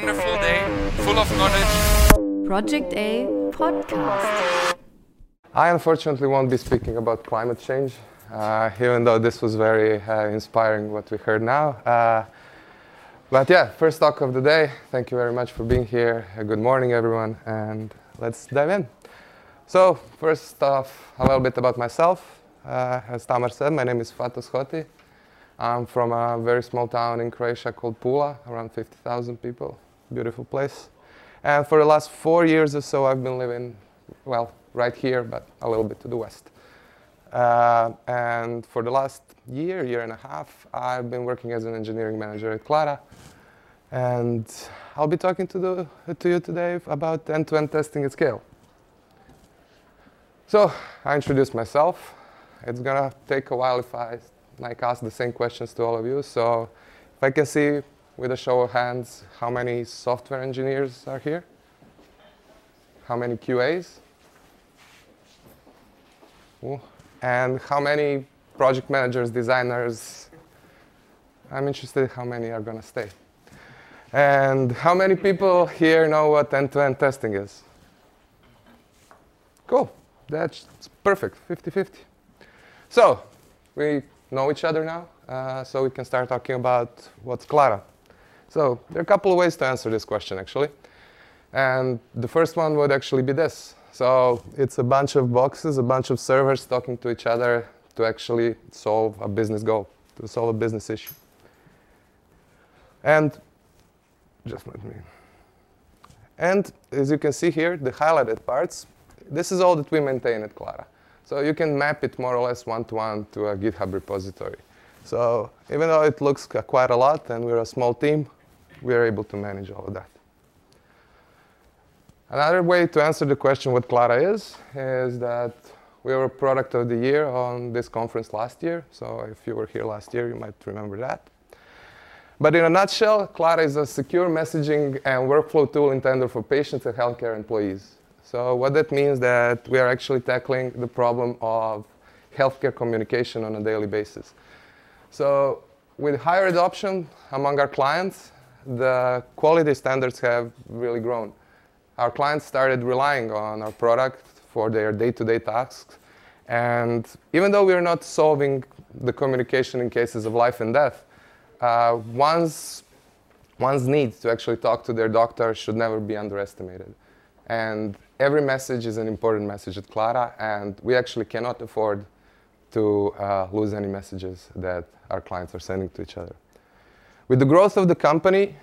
wonderful day full of knowledge. Project A podcast. I unfortunately won't be speaking about climate change, uh, even though this was very uh, inspiring what we heard now. Uh, but yeah, first talk of the day. Thank you very much for being here. Uh, good morning, everyone, and let's dive in. So, first off, a little bit about myself. Uh, as Tamar said, my name is Fatos Hoti. I'm from a very small town in Croatia called Pula, around 50,000 people. Beautiful place. And for the last four years or so, I've been living, well, right here, but a little bit to the west. Uh, and for the last year, year and a half, I've been working as an engineering manager at Klara. And I'll be talking to, the, to you today about end-to-end testing at scale. So I introduced myself. It's gonna take a while if I like ask the same questions to all of you. So if I can see with a show of hands how many software engineers are here? How many QAs? And how many project managers, designers? I'm interested how many are going to stay. And how many people here know what end-to-end testing is? Cool. That's perfect, 50-50. So we know each other now, uh, so we can start talking about what's Klara. So there are a couple of ways to answer this question, actually. And the first one would actually be this. So it's a bunch of boxes, a bunch of servers talking to each other to actually solve a business goal, to solve a business issue. And just let me. And as you can see here, the highlighted parts, this is all that we maintain at Klara. So you can map it more or less one-to-one -to, -one to a GitHub repository. So even though it looks quite a lot and we're a small team, we are able to manage all of that. Another way to answer the question what Klara is, is that we were a product of the year on this conference last year. So if you were here last year, you might remember that. But in a nutshell, Klara is a secure messaging and workflow tool intended for patients and healthcare employees. So what that means is that we are actually tackling the problem of healthcare communication on a daily basis. So with higher adoption among our clients, the quality standards have really grown. Our clients started relying on our product for their day-to-day tasks. And even though we're not solving the communication in cases of life and death, uh, one's, one's need to actually talk to their doctor should never be underestimated. And every message is an important message at Klara, and we actually cannot afford to uh, lose any messages that our clients are sending to each other. With the growth of the company,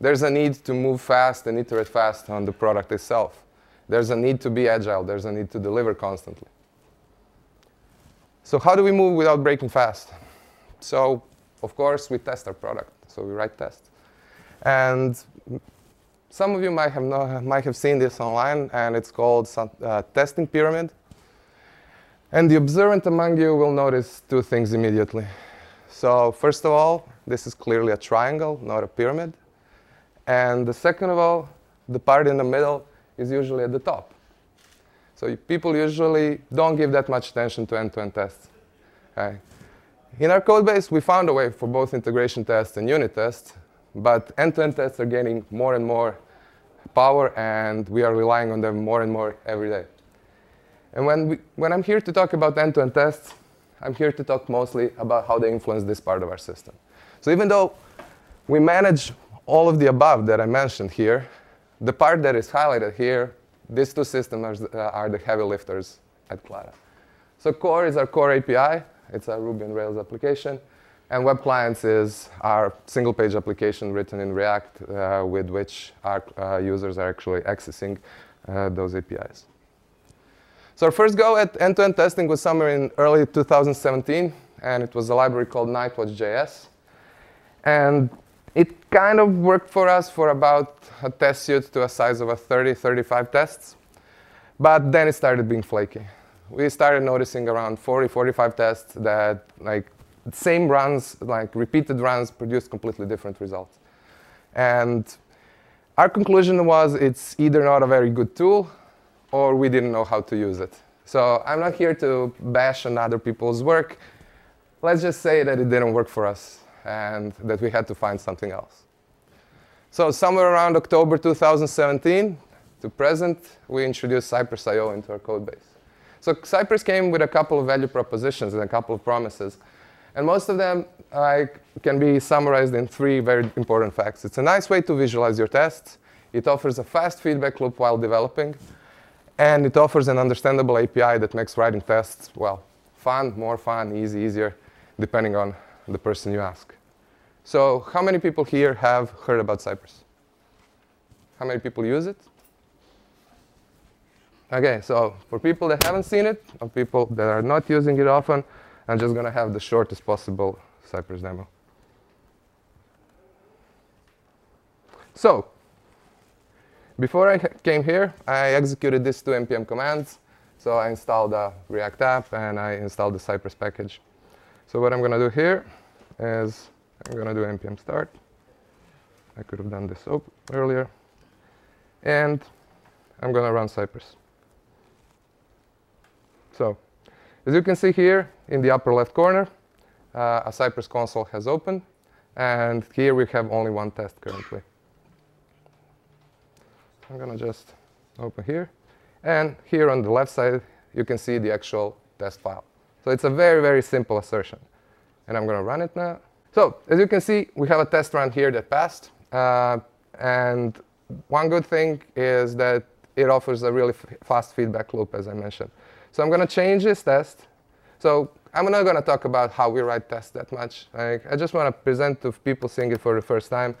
there's a need to move fast and iterate fast on the product itself. There's a need to be agile. There's a need to deliver constantly. So how do we move without breaking fast? So, of course, we test our product. So we write tests. And some of you might have, know, might have seen this online, and it's called uh, testing pyramid. And the observant among you will notice two things immediately. So first of all, this is clearly a triangle, not a pyramid. And the second of all, the part in the middle is usually at the top. So people usually don't give that much attention to end-to-end tests. Okay. In our code base, we found a way for both integration tests and unit tests, but end-to-end tests are gaining more and more power, and we are relying on them more and more every day. And when, we, when I'm here to talk about end-to-end tests, I'm here to talk mostly about how they influence this part of our system. So even though we manage all of the above that I mentioned here, the part that is highlighted here, these two systems are, uh, are the heavy lifters at Klara. So core is our core API. It's a Ruby on Rails application. And web clients is our single page application written in React uh, with which our uh, users are actually accessing uh, those APIs. So our first go at end-to-end testing was somewhere in early 2017, and it was a library called Nightwatch.js. And it kind of worked for us for about a test suite to a size of a 30, 35 tests. But then it started being flaky. We started noticing around 40, 45 tests that like same runs, like repeated runs, produced completely different results. And our conclusion was it's either not a very good tool or we didn't know how to use it. So I'm not here to bash on other people's work. Let's just say that it didn't work for us and that we had to find something else. So somewhere around October 2017 to present, we introduced Cypress IO into our code base. So Cypress came with a couple of value propositions and a couple of promises. And most of them uh, can be summarized in three very important facts. It's a nice way to visualize your tests. It offers a fast feedback loop while developing. And it offers an understandable API that makes writing tests, well, fun, more fun, easy, easier, depending on the person you ask. So how many people here have heard about Cypress? How many people use it? Okay, so for people that haven't seen it, or people that are not using it often, I'm just going to have the shortest possible Cypress demo. So before I came here, I executed these two npm commands. So I installed the React app and I installed the Cypress package. So what I'm going to do here is I'm going to do npm start. I could have done this earlier. And I'm going to run Cypress. So as you can see here in the upper left corner, uh, a Cypress console has opened. And here we have only one test currently. I'm going to just open here. And here on the left side, you can see the actual test file. So it's a very, very simple assertion. And I'm going to run it now. So as you can see, we have a test run here that passed. Uh, and one good thing is that it offers a really fast feedback loop, as I mentioned. So I'm going to change this test. So I'm not going to talk about how we write tests that much. Like, I just want to present to people seeing it for the first time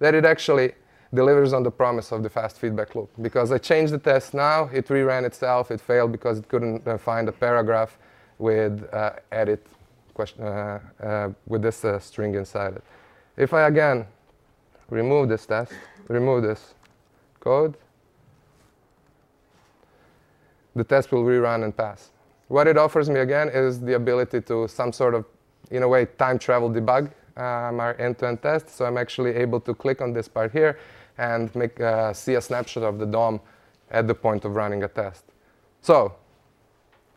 that it actually delivers on the promise of the fast feedback loop. Because I changed the test now, it reran itself, it failed because it couldn't uh, find a paragraph with uh, edit question, uh, uh with this uh, string inside it. If I again remove this test, remove this code, the test will rerun and pass. What it offers me again is the ability to some sort of, in a way, time travel debug our end-to-end test. So I'm actually able to click on this part here and make, uh, see a snapshot of the DOM at the point of running a test. So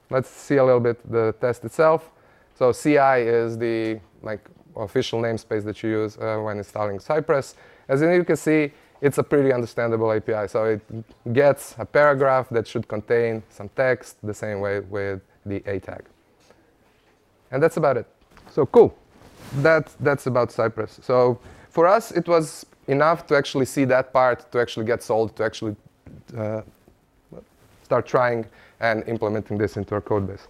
let's see a little bit the test itself. So CI is the like official namespace that you use uh, when installing Cypress. As you can see, it's a pretty understandable API. So it gets a paragraph that should contain some text the same way with the A tag. And that's about it. So cool. That, that's about Cypress. So for us, it was enough to actually see that part, to actually get sold, to actually uh, start trying and implementing this into our code base.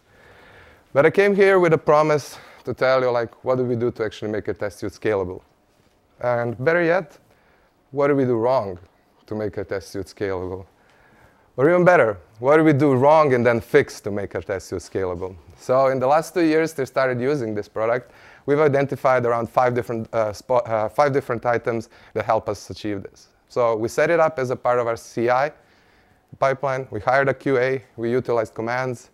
But I came here with a promise to tell you, like, what do we do to actually make a test suite scalable? And better yet, what do we do wrong to make a test suite scalable? Or even better, what do we do wrong and then fix to make our test suite scalable? So in the last two years, they started using this product. We've identified around five different, uh, spot, uh, five different items that help us achieve this. So we set it up as a part of our CI pipeline. We hired a QA. We utilized commands.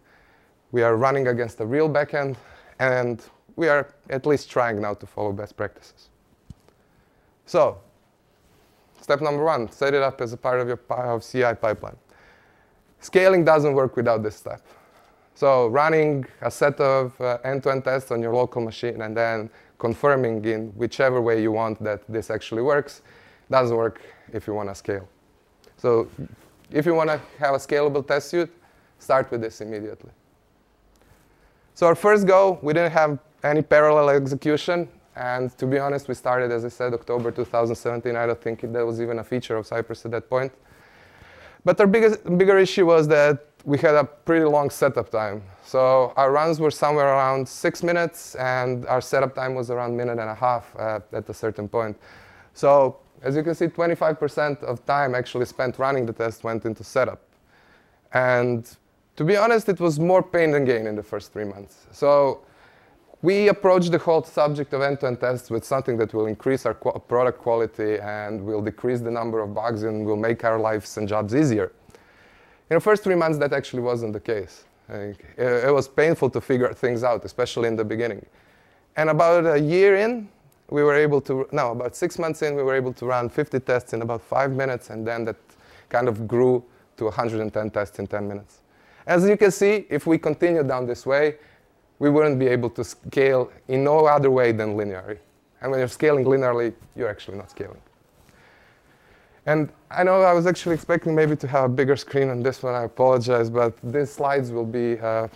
We are running against a real backend. And we are at least trying now to follow best practices. So Step number one, set it up as a part of your of CI pipeline. Scaling doesn't work without this step. So running a set of uh, end-to-end tests on your local machine and then confirming in whichever way you want that this actually works doesn't work if you want to scale. So if you want to have a scalable test suite, start with this immediately. So our first go, we didn't have any parallel execution. And to be honest, we started, as I said, October 2017. I don't think that was even a feature of Cypress at that point. But our biggest, bigger issue was that we had a pretty long setup time. So our runs were somewhere around six minutes, and our setup time was around a minute and a half at, at a certain point. So as you can see, 25% of time actually spent running the test went into setup. And to be honest, it was more pain than gain in the first three months. So we approach the whole subject of end-to-end tests with something that will increase our qu product quality and will decrease the number of bugs and will make our lives and jobs easier. In the first three months, that actually wasn't the case. Like, it was painful to figure things out, especially in the beginning. And about a year in, we were able to, no, about six months in, we were able to run 50 tests in about five minutes, and then that kind of grew to 110 tests in 10 minutes. As you can see, if we continue down this way, we wouldn't be able to scale in no other way than linearly. And when you're scaling linearly, you're actually not scaling. And I know I was actually expecting maybe to have a bigger screen on this one. I apologize, but these slides will be uh,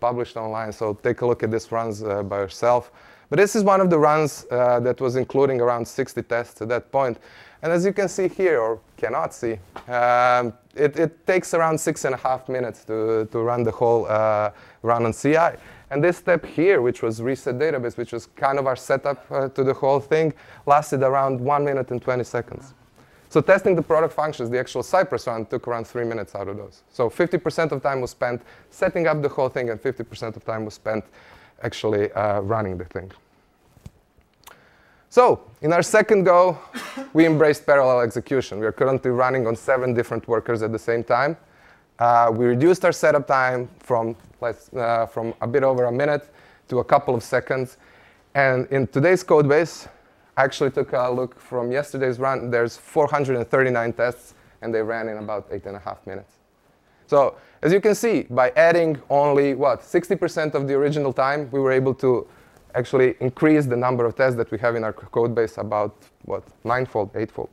published online, so take a look at this runs uh, by yourself. But this is one of the runs uh, that was including around 60 tests at that point. And as you can see here, or cannot see, um, it, it, takes around six and a half minutes to, to run the whole uh, run on CI. And this step here, which was reset database, which was kind of our setup uh, to the whole thing, lasted around one minute and 20 seconds. So testing the product functions, the actual Cypress run took around three minutes out of those. So 50% of time was spent setting up the whole thing, and 50% of time was spent actually uh, running the thing. So in our second go, we embraced parallel execution. We are currently running on seven different workers at the same time. Uh, we reduced our setup time from, uh, from a bit over a minute to a couple of seconds. And in today's code base, I actually took a look from yesterday's run. There's 439 tests, and they ran in about eight and a half minutes. So as you can see, by adding only, what, 60% of the original time, we were able to actually increase the number of tests that we have in our code base about, what, ninefold, eightfold.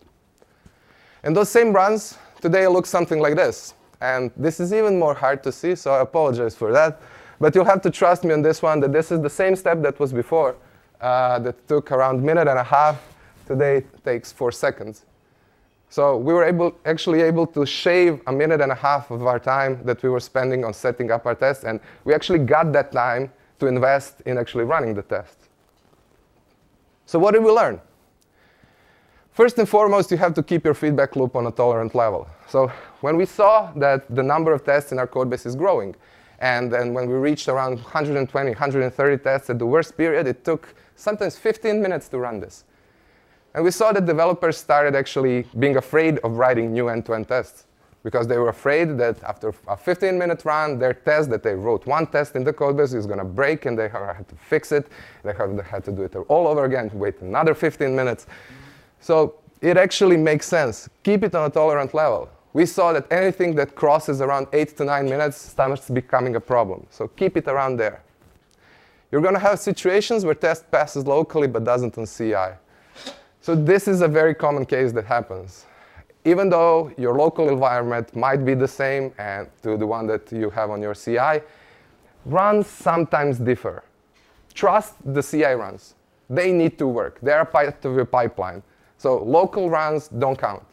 And those same runs today look something like this. And this is even more hard to see, so I apologize for that. But you'll have to trust me on this one that this is the same step that was before uh, that took around a minute and a half. Today it takes four seconds. So we were able, actually able to shave a minute and a half of our time that we were spending on setting up our test, and we actually got that time to invest in actually running the test. So what did we learn? First and foremost, you have to keep your feedback loop on a tolerant level. So when we saw that the number of tests in our codebase is growing, and then when we reached around 120, 130 tests at the worst period, it took sometimes 15 minutes to run this. And we saw that developers started actually being afraid of writing new end-to-end tests because they were afraid that after a 15 minute run, their test that they wrote one test in the codebase is going to break and they had to fix it. They had to do it all over again, wait another 15 minutes. So it actually makes sense. Keep it on a tolerant level. We saw that anything that crosses around eight to nine minutes starts becoming a problem. So keep it around there. You're going to have situations where test passes locally but doesn't on CI. So this is a very common case that happens even though your local environment might be the same and to the one that you have on your CI, runs sometimes differ. Trust the CI runs. They need to work. They are part of your pipeline. So local runs don't count.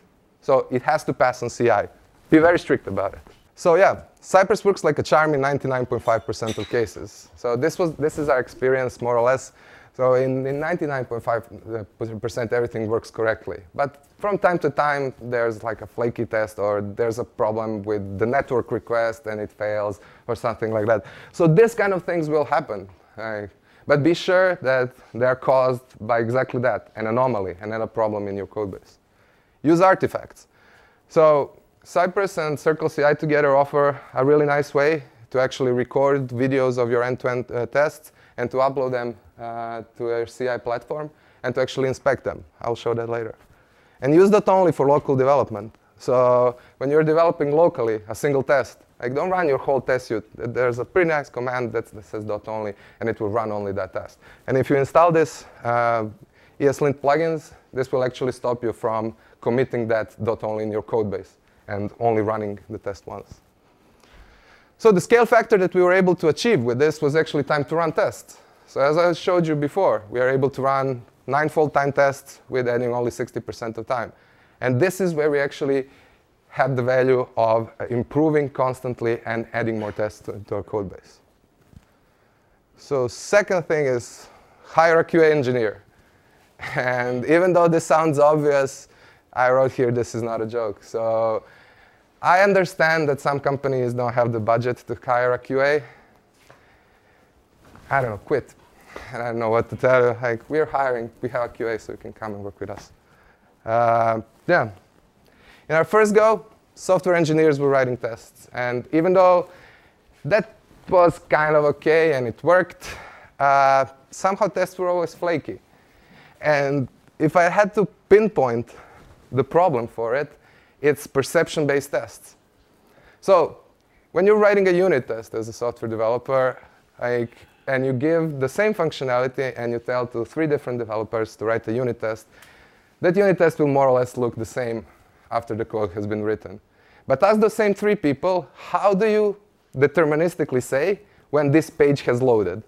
So it has to pass on CI. Be very strict about it. So yeah, Cypress works like a charm in 99.5% of cases. So this, was, this is our experience, more or less. So in 99.5% everything works correctly. But from time to time, there's like a flaky test or there's a problem with the network request and it fails or something like that. So this kind of things will happen. Right? But be sure that they're caused by exactly that, an anomaly and a problem in your codebase. Use artifacts. So Cypress and Circle CI together offer a really nice way to actually record videos of your end-to-end -end, uh, tests and to upload them uh, to a CI platform and to actually inspect them. I'll show that later. And use that only for local development. So when you're developing locally a single test, like don't run your whole test suite. There's a pretty nice command that says dot .only, and it will run only that test. And if you install this uh, ESLint plugins, this will actually stop you from committing that dot .only in your code base and only running the test once. So the scale factor that we were able to achieve with this was actually time to run tests. So as I showed you before, we are able to run ninefold time tests with adding only 60% of time. And this is where we actually have the value of uh, improving constantly and adding more tests to, to our code base. So second thing is hire a QA engineer. And even though this sounds obvious, I wrote here this is not a joke. So I understand that some companies don't have the budget to hire a QA. I don't know, quit. And I don't know what to tell you. Like, we're hiring, we have a QA, so you can come and work with us. Uh, yeah. In our first go, software engineers were writing tests. And even though that was kind of okay and it worked, uh, somehow tests were always flaky. And if I had to pinpoint the problem for it, it's perception-based tests. So when you're writing a unit test as a software developer, like, and you give the same functionality and you tell to three different developers to write a unit test, that unit test will more or less look the same after the code has been written. But ask the same three people, how do you deterministically say when this page has loaded?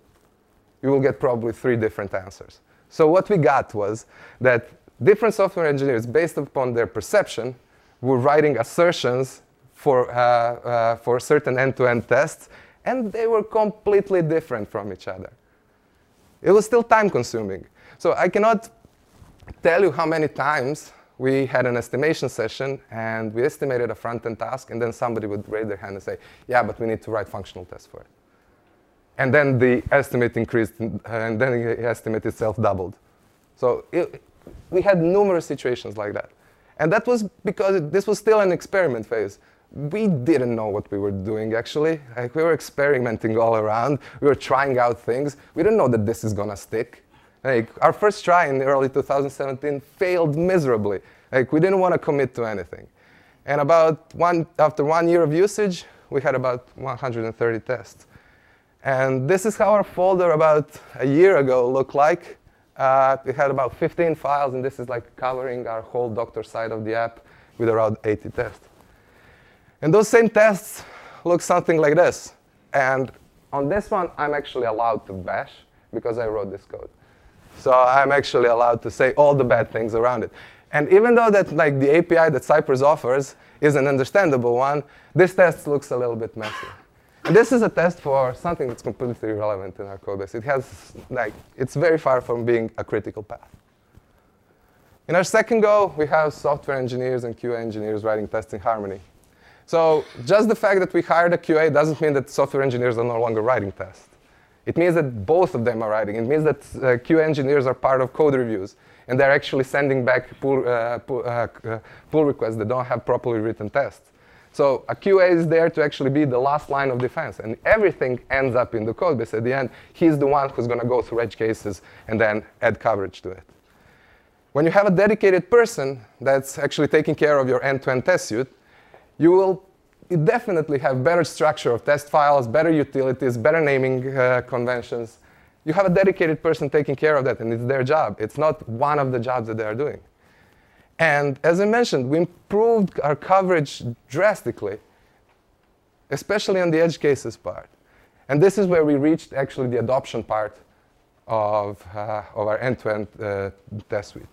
You will get probably three different answers. So what we got was that different software engineers, based upon their perception, were writing assertions for, uh, uh, for certain end-to-end tests, and they were completely different from each other. It was still time consuming. So I cannot tell you how many times we had an estimation session and we estimated a front-end task and then somebody would raise their hand and say, yeah, but we need to write functional tests for it. And then the estimate increased and then the estimate itself doubled. So it, we had numerous situations like that. And that was because this was still an experiment phase. We didn't know what we were doing actually. Like we were experimenting all around. We were trying out things. We didn't know that this is gonna stick. Like our first try in early 2017 failed miserably. Like we didn't want to commit to anything. And about one, after one year of usage, we had about 130 tests. And this is how our folder about a year ago looked like. Uh, it had about 15 files, and this is like covering our whole doctor side of the app with around 80 tests. And those same tests look something like this. And on this one, I'm actually allowed to bash because I wrote this code. So I'm actually allowed to say all the bad things around it. And even though that like the API that Cypress offers is an understandable one, this test looks a little bit messy. This is a test for something that's completely irrelevant in our codebase. It has like it's very far from being a critical path. In our second goal, we have software engineers and QA engineers writing tests in Harmony. So just the fact that we hired a QA doesn't mean that software engineers are no longer writing tests. It means that both of them are writing. It means that uh, QA engineers are part of code reviews, and they're actually sending back pull, uh, pull, uh, uh, pull requests that don't have properly written tests. So a QA is there to actually be the last line of defense, and everything ends up in the code base. At the end, he's the one who's going to go through edge cases and then add coverage to it. When you have a dedicated person that's actually taking care of your end-to-end test suite, you will definitely have better structure of test files, better utilities, better naming uh, conventions. You have a dedicated person taking care of that, and it's their job. It's not one of the jobs that they are doing. And as I mentioned, we improved our coverage drastically, especially on the edge cases part. And this is where we reached actually the adoption part of, uh, of our end-to-end uh, test suite.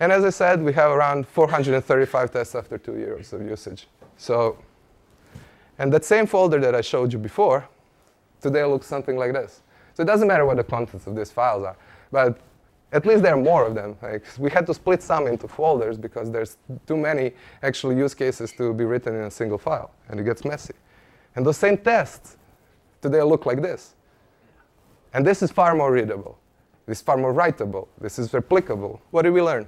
And as I said, we have around 435 tests after two years of usage. So, and that same folder that I showed you before, today looks something like this. So it doesn't matter what the contents of these files are, but at least there are more of them. Like we had to split some into folders because there's too many actual use cases to be written in a single file, and it gets messy. And those same tests today look like this. And this is far more readable. This is far more writable. This is replicable. What did we learn?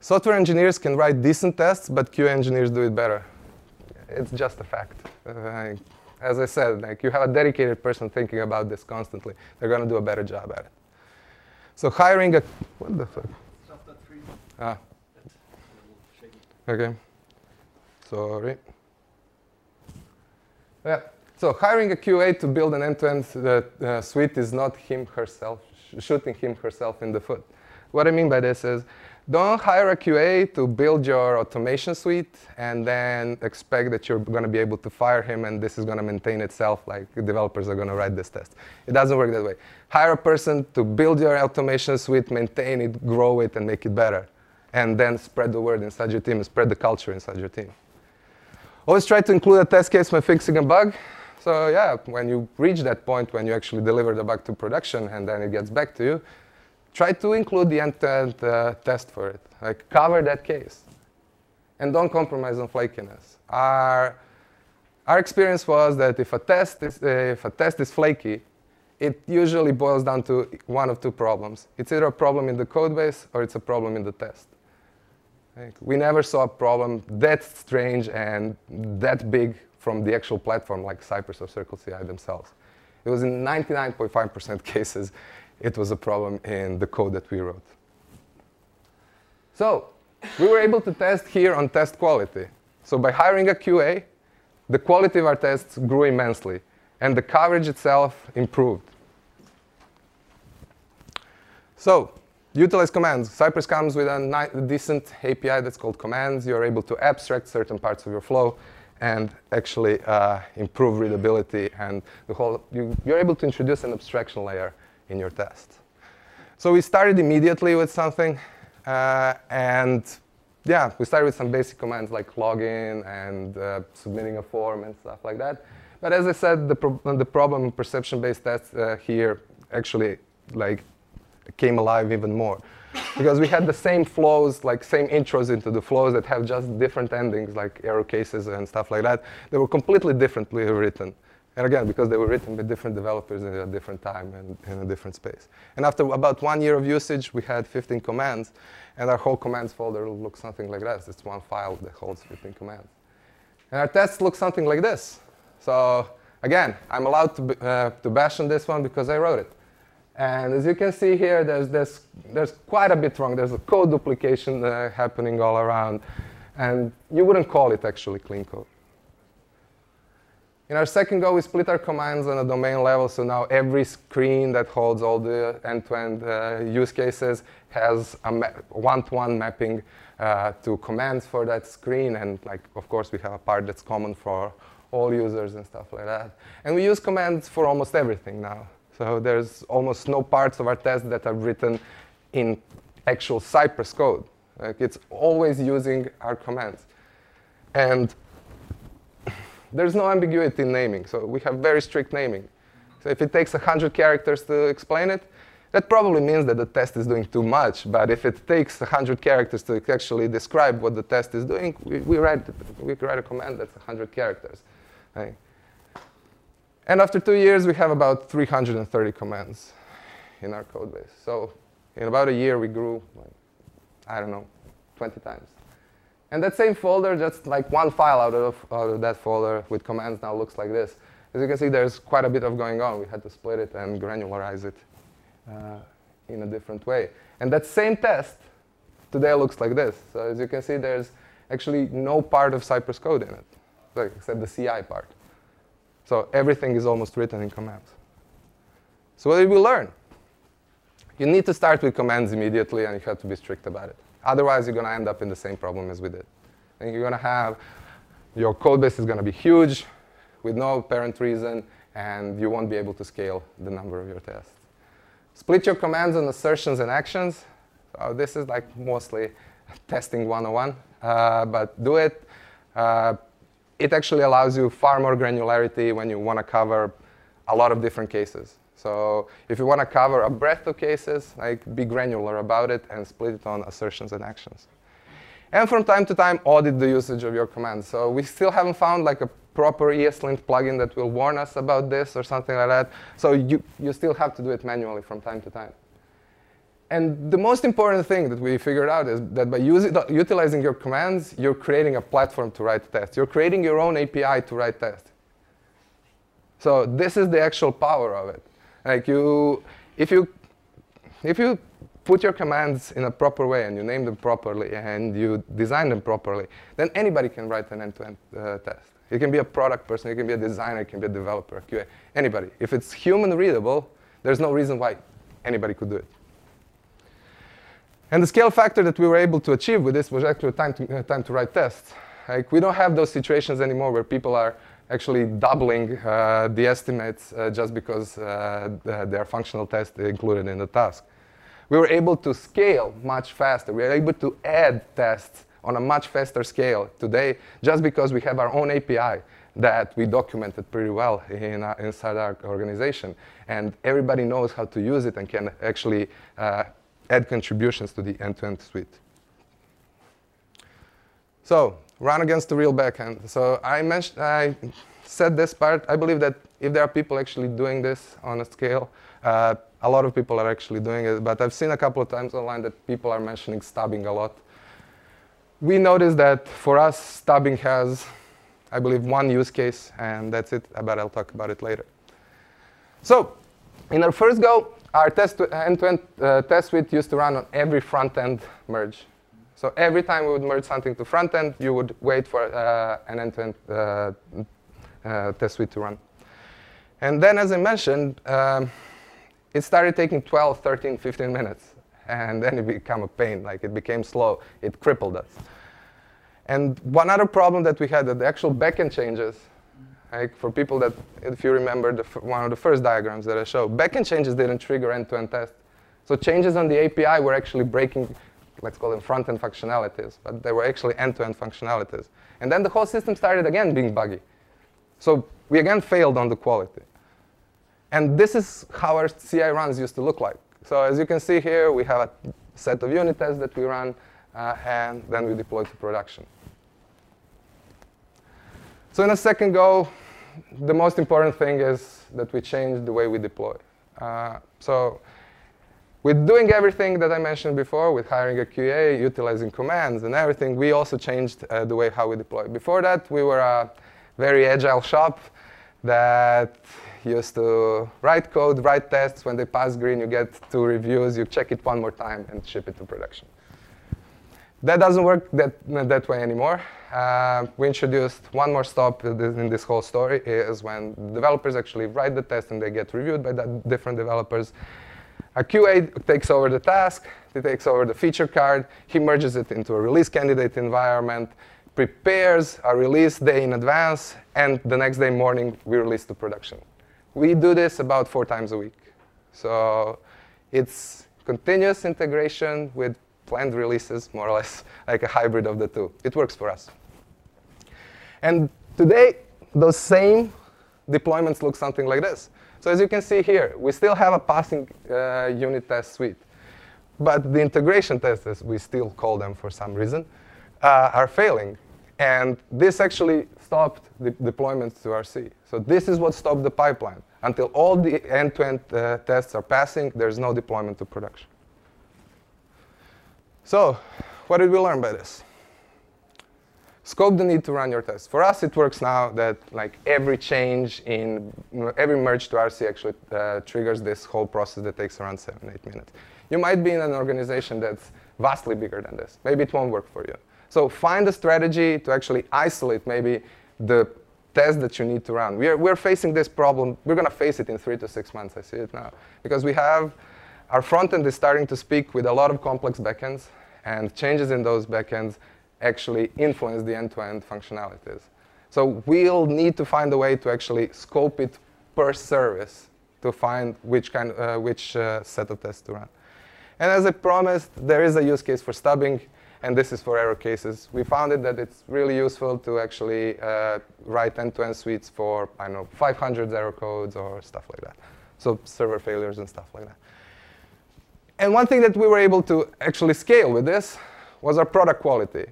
Software engineers can write decent tests, but QA engineers do it better. It's just a fact. Uh, as I said, like you have a dedicated person thinking about this constantly. They're going to do a better job at it. So hiring a what the fuck? Ah. Okay. Sorry. Yeah. So hiring a QA to build an end-to-end -end, uh, suite is not him herself shooting him herself in the foot. What I mean by this is don't hire a QA to build your automation suite and then expect that you're going to be able to fire him and this is going to maintain itself like developers are going to write this test. It doesn't work that way. Hire a person to build your automation suite, maintain it, grow it, and make it better. And then spread the word inside your team, spread the culture inside your team. Always try to include a test case when fixing a bug. So yeah, when you reach that point when you actually deliver the bug to production and then it gets back to you, try to include the end-to-end uh, test for it. Like cover that case. And don't compromise on flakiness. Our, our experience was that if a, test is, if a test is flaky, it usually boils down to one of two problems. It's either a problem in the code base or it's a problem in the test. Like, we never saw a problem that strange and that big from the actual platform like Cypress or CircleCI themselves. It was in 99.5% cases, it was a problem in the code that we wrote. So we were able to test here on test quality. So by hiring a QA, the quality of our tests grew immensely, and the coverage itself improved. So utilize commands. Cypress comes with a decent API that's called commands. You're able to abstract certain parts of your flow and actually uh, improve readability and the whole. You, you're able to introduce an abstraction layer in your test. So we started immediately with something, uh, and yeah, we started with some basic commands like login and uh, submitting a form and stuff like that. But as I said, the, pro- the problem perception-based tests uh, here actually like came alive even more because we had the same flows, like same intros into the flows that have just different endings, like error cases and stuff like that. They were completely differently written. And again, because they were written by different developers at a different time and in a different space. And after about one year of usage, we had 15 commands, and our whole commands folder looks something like this. It's one file that holds 15 commands. And our tests look something like this. So again, I'm allowed to, uh, to bash on this one because I wrote it. And as you can see here, there's, there's, there's quite a bit wrong. There's a code duplication uh, happening all around. And you wouldn't call it actually clean code. In our second go, we split our commands on a domain level, so now every screen that holds all the end-to-end uh, use cases has a one-to-one mapping uh, to commands for that screen, and like, of course, we have a part that's common for all users and stuff like that. And we use commands for almost everything now. So there's almost no parts of our test that are written in actual Cypress code. Like it's always using our commands. And there's no ambiguity in naming, so we have very strict naming. So if it takes 100 characters to explain it, that probably means that the test is doing too much. But if it takes 100 characters to actually describe what the test is doing, we, we, write, we write a command that's 100 characters. Right? And after two years, we have about 330 commands in our code base. So in about a year, we grew, like, I don't know, 20 times. And that same folder, just like one file out of, out of that folder with commands now looks like this. As you can see, there's quite a bit of going on. We had to split it and granularize it uh, in a different way. And that same test today looks like this. So as you can see, there's actually no part of Cypress code in it, like, except the CI part. So everything is almost written in commands. So what did we learn? You need to start with commands immediately, and you have to be strict about it. Otherwise, you're going to end up in the same problem as we did. And you're going to have your code base is going to be huge with no apparent reason, and you won't be able to scale the number of your tests. Split your commands and assertions and actions. So this is like mostly testing 101, uh, but do it. Uh, it actually allows you far more granularity when you want to cover a lot of different cases. So if you want to cover a breadth of cases, like be granular about it and split it on assertions and actions. And from time to time, audit the usage of your commands. So we still haven't found like a proper ESLint plugin that will warn us about this or something like that. So you, you still have to do it manually from time to time. And the most important thing that we figured out is that by using, utilizing your commands, you're creating a platform to write tests. You're creating your own API to write tests. So this is the actual power of it. Like you, if you, if you put your commands in a proper way and you name them properly and you design them properly, then anybody can write an end-to-end uh, test. It can be a product person, it can be a designer, it can be a developer, QA, anybody. If it's human readable, there's no reason why anybody could do it. And the scale factor that we were able to achieve with this was actually time to, uh, time to write tests. Like we don't have those situations anymore where people are actually doubling uh, the estimates uh, just because uh, their functional test included in the task. We were able to scale much faster. We were able to add tests on a much faster scale today just because we have our own API that we documented pretty well in our, inside our organization. And everybody knows how to use it and can actually uh, add contributions to the end-to-end suite. So run against the real backend. So I mentioned, I said this part. I believe that if there are people actually doing this on a scale, uh, a lot of people are actually doing it. But I've seen a couple of times online that people are mentioning stubbing a lot. We noticed that for us, stubbing has, I believe, one use case, and that's it. But I'll talk about it later. So in our first go, our test end-to-end uh, test suite used to run on every front-end merge. So every time we would merge something to front end, you would wait for uh, an end-to-end uh, uh, test suite to run. And then, as I mentioned, um, it started taking 12, 13, 15 minutes. and then it became a pain. Like it became slow. It crippled us. And one other problem that we had that the actual backend changes, like for people that, if you remember the one of the first diagrams that I showed, backend changes didn't trigger end-to-end test. So changes on the API were actually breaking, let's call them front-end functionalities, but they were actually end-to-end functionalities. And then the whole system started again being buggy. So we again failed on the quality. And this is how our CI runs used to look like. So as you can see here, we have a set of unit tests that we run, uh, and then we deploy to production. So in a second go, the most important thing is that we change the way we deploy. Uh, so with doing everything that I mentioned before, with hiring a QA, utilizing commands and everything, we also changed uh, the way how we deploy. Before that, we were a very agile shop that used to write code, write tests. When they pass green, you get two reviews. You check it one more time and ship it to production. That doesn't work that, that way anymore. Uh, we introduced one more stop in this whole story is when developers actually write the test and they get reviewed by the different developers. A QA takes over the task, he takes over the feature card, he merges it into a release candidate environment, prepares a release day in advance, and the next day morning we release to production. We do this about four times a week. So it's continuous integration with planned releases, more or less like a hybrid of the two. It works for us. And today, those same deployments look something like this. So as you can see here, we still have a passing uh, unit test suite. But the integration tests, as we still call them for some reason, uh, are failing. And this actually stopped the deployments to RC. So this is what stopped the pipeline. Until all the end-to-end uh, tests are passing, there's no deployment to production. So what did we learn by this? Scope the need to run your tests. For us, it works now that like every change in every merge to RC actually uh, triggers this whole process that takes around seven, eight minutes. You might be in an organization that's vastly bigger than this. Maybe it won't work for you. So find a strategy to actually isolate maybe the test that you need to run. We're, we're facing this problem. We're going to face it in three to six months. I see it now. Because we have our front end is starting to speak with a lot of complex backends, and changes in those backends actually influence the end-to-end functionalities. So we'll need to find a way to actually scope it per service to find which, kind, uh, which uh, set of tests to run. And as I promised, there is a use case for stubbing and this is for error cases. We found it that it's really useful to actually uh, write end-to-end suites for, I don't know, 500 error codes or stuff like that. So server failures and stuff like that. And one thing that we were able to actually scale with this was our product quality.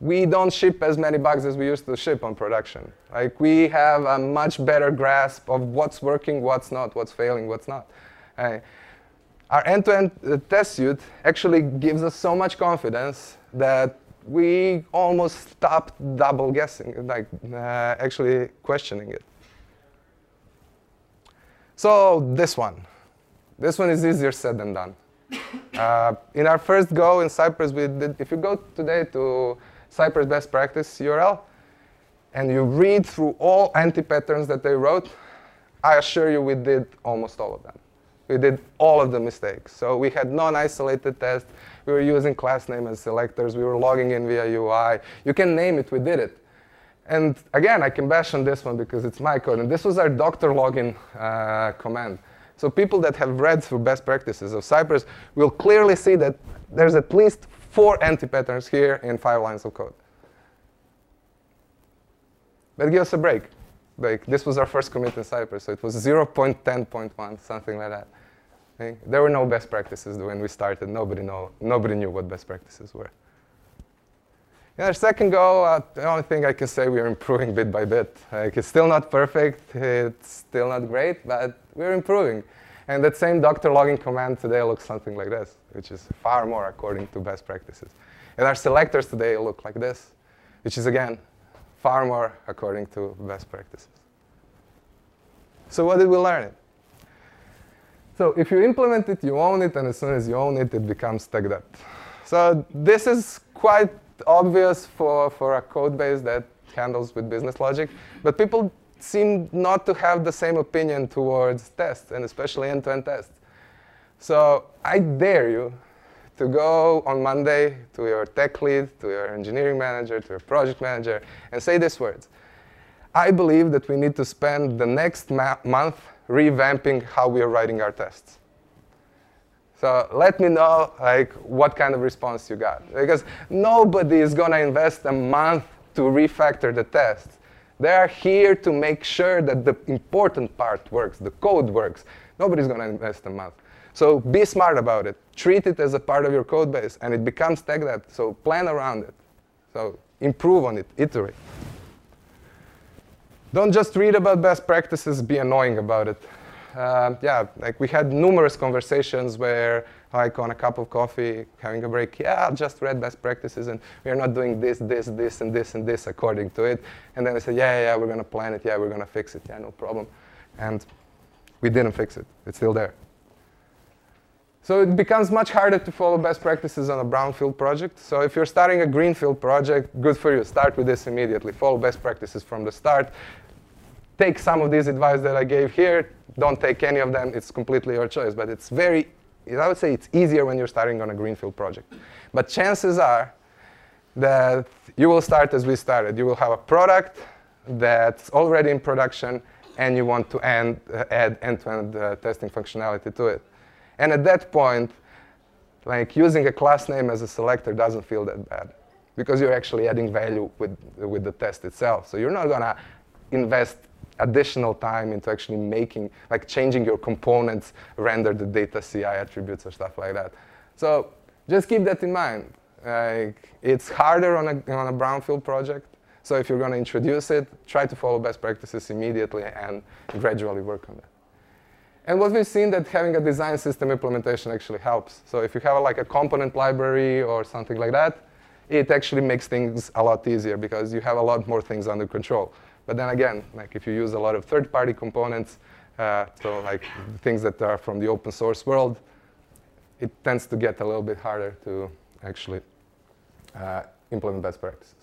We don't ship as many bugs as we used to ship on production. Like we have a much better grasp of what's working, what's not, what's failing, what's not. Uh, our end-to-end uh, test suite actually gives us so much confidence that we almost stopped double guessing, like uh, actually questioning it. So this one, this one is easier said than done. Uh, in our first go in Cypress, we did, if you go today to Cypress best practice URL, and you read through all anti-patterns that they wrote, I assure you we did almost all of them we did all of the mistakes. So we had non-isolated tests. We were using class name as selectors. We were logging in via UI. You can name it. We did it. And again, I can bash on this one because it's my code. And this was our doctor login uh, command. So people that have read through best practices of Cypress will clearly see that there's at least four anti-patterns here in five lines of code. But give us a break. Like this was our first commit in Cypress, so it was 0.10.1, something like that. There were no best practices when we started. Nobody, know, nobody knew what best practices were. In our second go, uh, the only thing I can say we're improving bit by bit. Like, it's still not perfect, it's still not great, but we're improving. And that same doctor logging command today looks something like this, which is far more according to best practices. And our selectors today look like this, which is again, far more according to best practices. So what did we learn? So if you implement it, you own it, and as soon as you own it, it becomes tech debt. So this is quite obvious for, for a code base that handles with business logic, but people seem not to have the same opinion towards tests, and especially end-to-end tests. So I dare you to go on Monday to your tech lead, to your engineering manager, to your project manager, and say these words. I believe that we need to spend the next month revamping how we are writing our tests. So let me know like what kind of response you got. Because nobody is gonna invest a month to refactor the tests. They are here to make sure that the important part works, the code works. Nobody's gonna invest a month. So be smart about it. Treat it as a part of your code base and it becomes tech debt. So plan around it. So improve on it, iterate. Don't just read about best practices, be annoying about it. Uh, yeah, like we had numerous conversations where, like on a cup of coffee, having a break, yeah, I just read best practices and we are not doing this, this, this, and this, and this according to it. And then I said, yeah, yeah, yeah we're going to plan it, yeah, we're going to fix it, yeah, no problem. And we didn't fix it, it's still there. So it becomes much harder to follow best practices on a brownfield project. So if you're starting a greenfield project, good for you. Start with this immediately. Follow best practices from the start. Take some of these advice that I gave here. Don't take any of them. It's completely your choice. But it's very, I would say it's easier when you're starting on a greenfield project. But chances are that you will start as we started. You will have a product that's already in production and you want to end, uh, add end-to-end uh, testing functionality to it. And at that point, like using a class name as a selector doesn't feel that bad because you're actually adding value with, with the test itself. So you're not gonna invest additional time into actually making, like changing your components, render the data CI attributes or stuff like that. So just keep that in mind. Like, it's harder on a, on a brownfield project. So if you're gonna introduce it, try to follow best practices immediately and gradually work on that. And what we've seen that having a design system implementation actually helps. So if you have like a component library or something like that, it actually makes things a lot easier because you have a lot more things under control. But then again, like if you use a lot of third-party components, uh, so like things that are from the open source world, it tends to get a little bit harder to actually uh, implement best practices.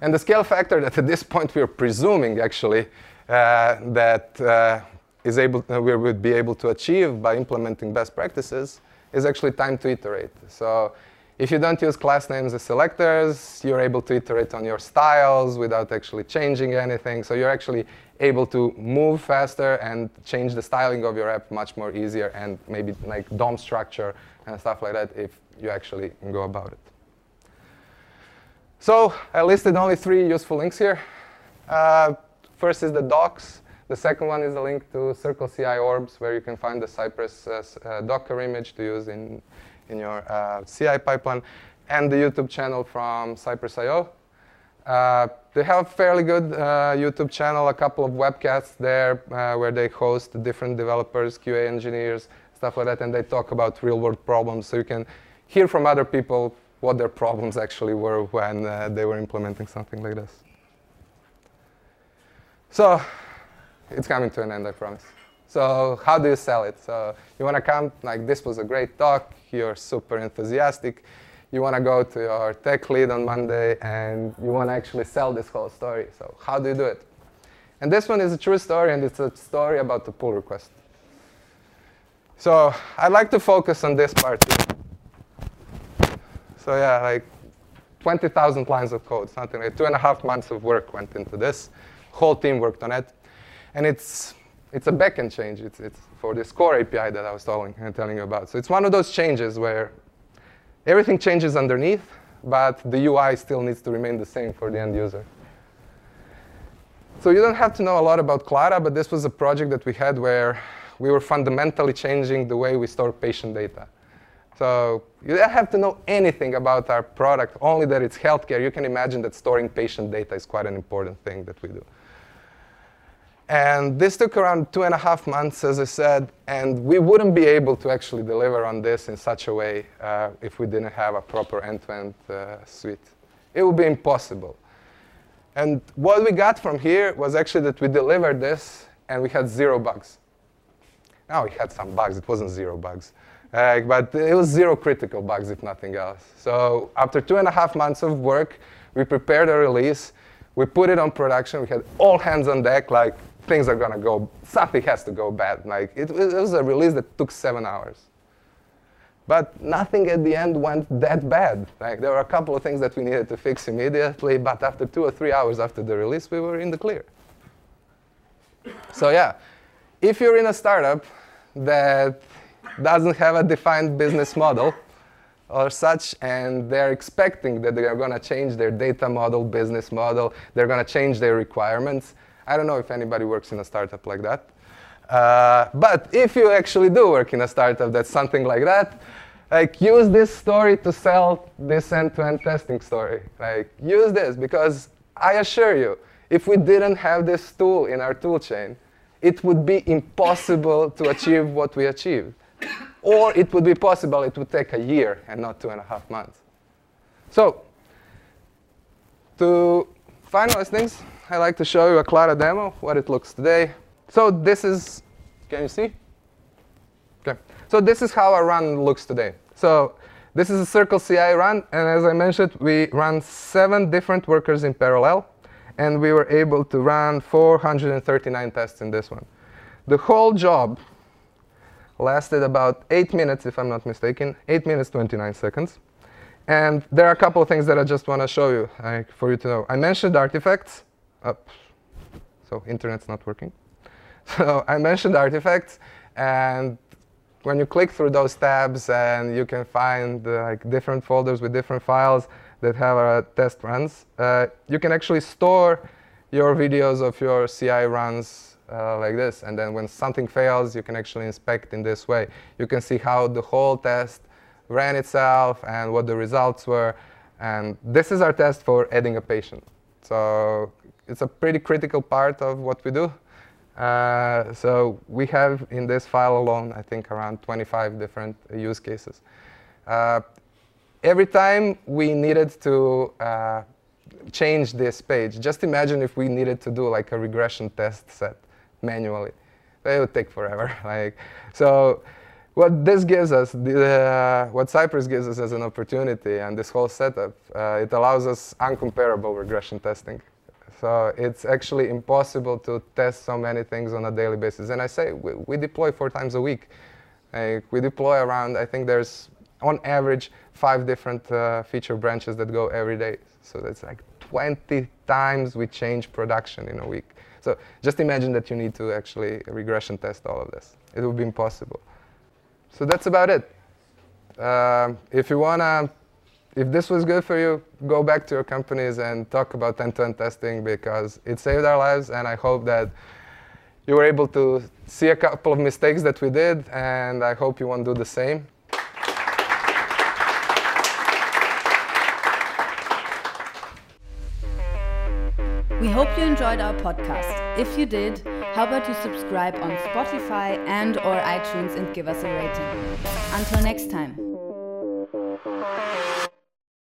And the scale factor that at this point we're presuming actually uh, that uh, is able, uh, we would be able to achieve by implementing best practices is actually time to iterate. So if you don't use class names as selectors, you're able to iterate on your styles without actually changing anything. So you're actually able to move faster and change the styling of your app much more easier and maybe like DOM structure and stuff like that if you actually go about it. So I listed only three useful links here. Uh, first is the docs. The second one is a link to Circle CI orbs, where you can find the Cypress uh, uh, Docker image to use in, in your uh, CI pipeline, and the YouTube channel from Cypress.io. Uh, they have a fairly good uh, YouTube channel, a couple of webcasts there uh, where they host different developers, QA engineers, stuff like that, and they talk about real-world problems, so you can hear from other people what their problems actually were when they were implementing something like this. So it's coming to an end, I promise. So how do you sell it? So you want to come, like this was a great talk, you're super enthusiastic, you want to go to your tech lead on Monday and you want to actually sell this whole story. So how do you do it? And this one is a true story and it's a story about the pull request. So I'd like to focus on this part here. So yeah, like 20,000 lines of code, something like two and a half months of work went into this. Whole team worked on it. And it's, it's a backend change. It's, it's for this core API that I was telling, uh, telling you about. So it's one of those changes where everything changes underneath, but the UI still needs to remain the same for the end user. So you don't have to know a lot about Klara, but this was a project that we had where we were fundamentally changing the way we store patient data. So you don't have to know anything about our product, only that it's healthcare. You can imagine that storing patient data is quite an important thing that we do. And this took around two and a half months, as I said, and we wouldn't be able to actually deliver on this in such a way uh, if we didn't have a proper end-to-end uh, suite. It would be impossible. And what we got from here was actually that we delivered this and we had zero bugs. Now we had some bugs, it wasn't zero bugs. Uh, but it was zero critical bugs, if nothing else. So after two and a half months of work, we prepared a release, we put it on production, we had all hands on deck, like things are gonna go, something has to go bad. Like it, it was a release that took seven hours. But nothing at the end went that bad. Like there were a couple of things that we needed to fix immediately, but after two or three hours after the release, we were in the clear. So yeah, if you're in a startup that doesn't have a defined business model or such, and they're expecting that they're going to change their data model, business model, they're going to change their requirements. I don't know if anybody works in a startup like that. Uh, but if you actually do work in a startup that's something like that, like use this story to sell this end-to-end testing story. Like use this because I assure you, if we didn't have this tool in our tool chain, it would be impossible to achieve what we achieved. Or it would be possible, it would take a year and not two and a half months. So, to finalize things, I like to show you a Klara demo, what it looks today. So this is, can you see? Okay. So this is how a run looks today. So this is a Circle CI run, and as I mentioned, we run seven different workers in parallel, and we were able to run 439 tests in this one. The whole job lasted about 8 minutes, if I'm not mistaken, 8 minutes, 29 seconds. And there are a couple of things that I just want to show you for you to know. I mentioned artifacts. Oh, so internet's not working. So I mentioned artifacts, and when you click through those tabs and you can find uh, like different folders with different files that have uh, test runs, uh, you can actually store your videos of your CI runs uh, like this. And then when something fails, you can actually inspect in this way. You can see how the whole test ran itself and what the results were. And this is our test for adding a patient. So it's a pretty critical part of what we do. Uh, so we have in this file alone, I think, around 25 different use cases. Uh, every time we needed to uh, change this page, just imagine if we needed to do like a regression test set manually. It would take forever. like, so what this gives us, the, uh, what Cypress gives us as an opportunity and this whole setup, uh, it allows us uncomparable regression testing. So it's actually impossible to test so many things on a daily basis. And I say we, we deploy four times a week. We deploy around, I think there's on average five different uh, feature branches that go every day. So that's like 20 times we change production in a week. So just imagine that you need to actually regression test all of this. It would be impossible. So that's about it. Um, if you wanna, if this was good for you, go back to your companies and talk about end-to-end testing because it saved our lives, and I hope that you were able to see a couple of mistakes that we did, and I hope you won't do the same. We hope you enjoyed our podcast. If you did, how about you subscribe on Spotify and or iTunes and give us a rating. Until next time.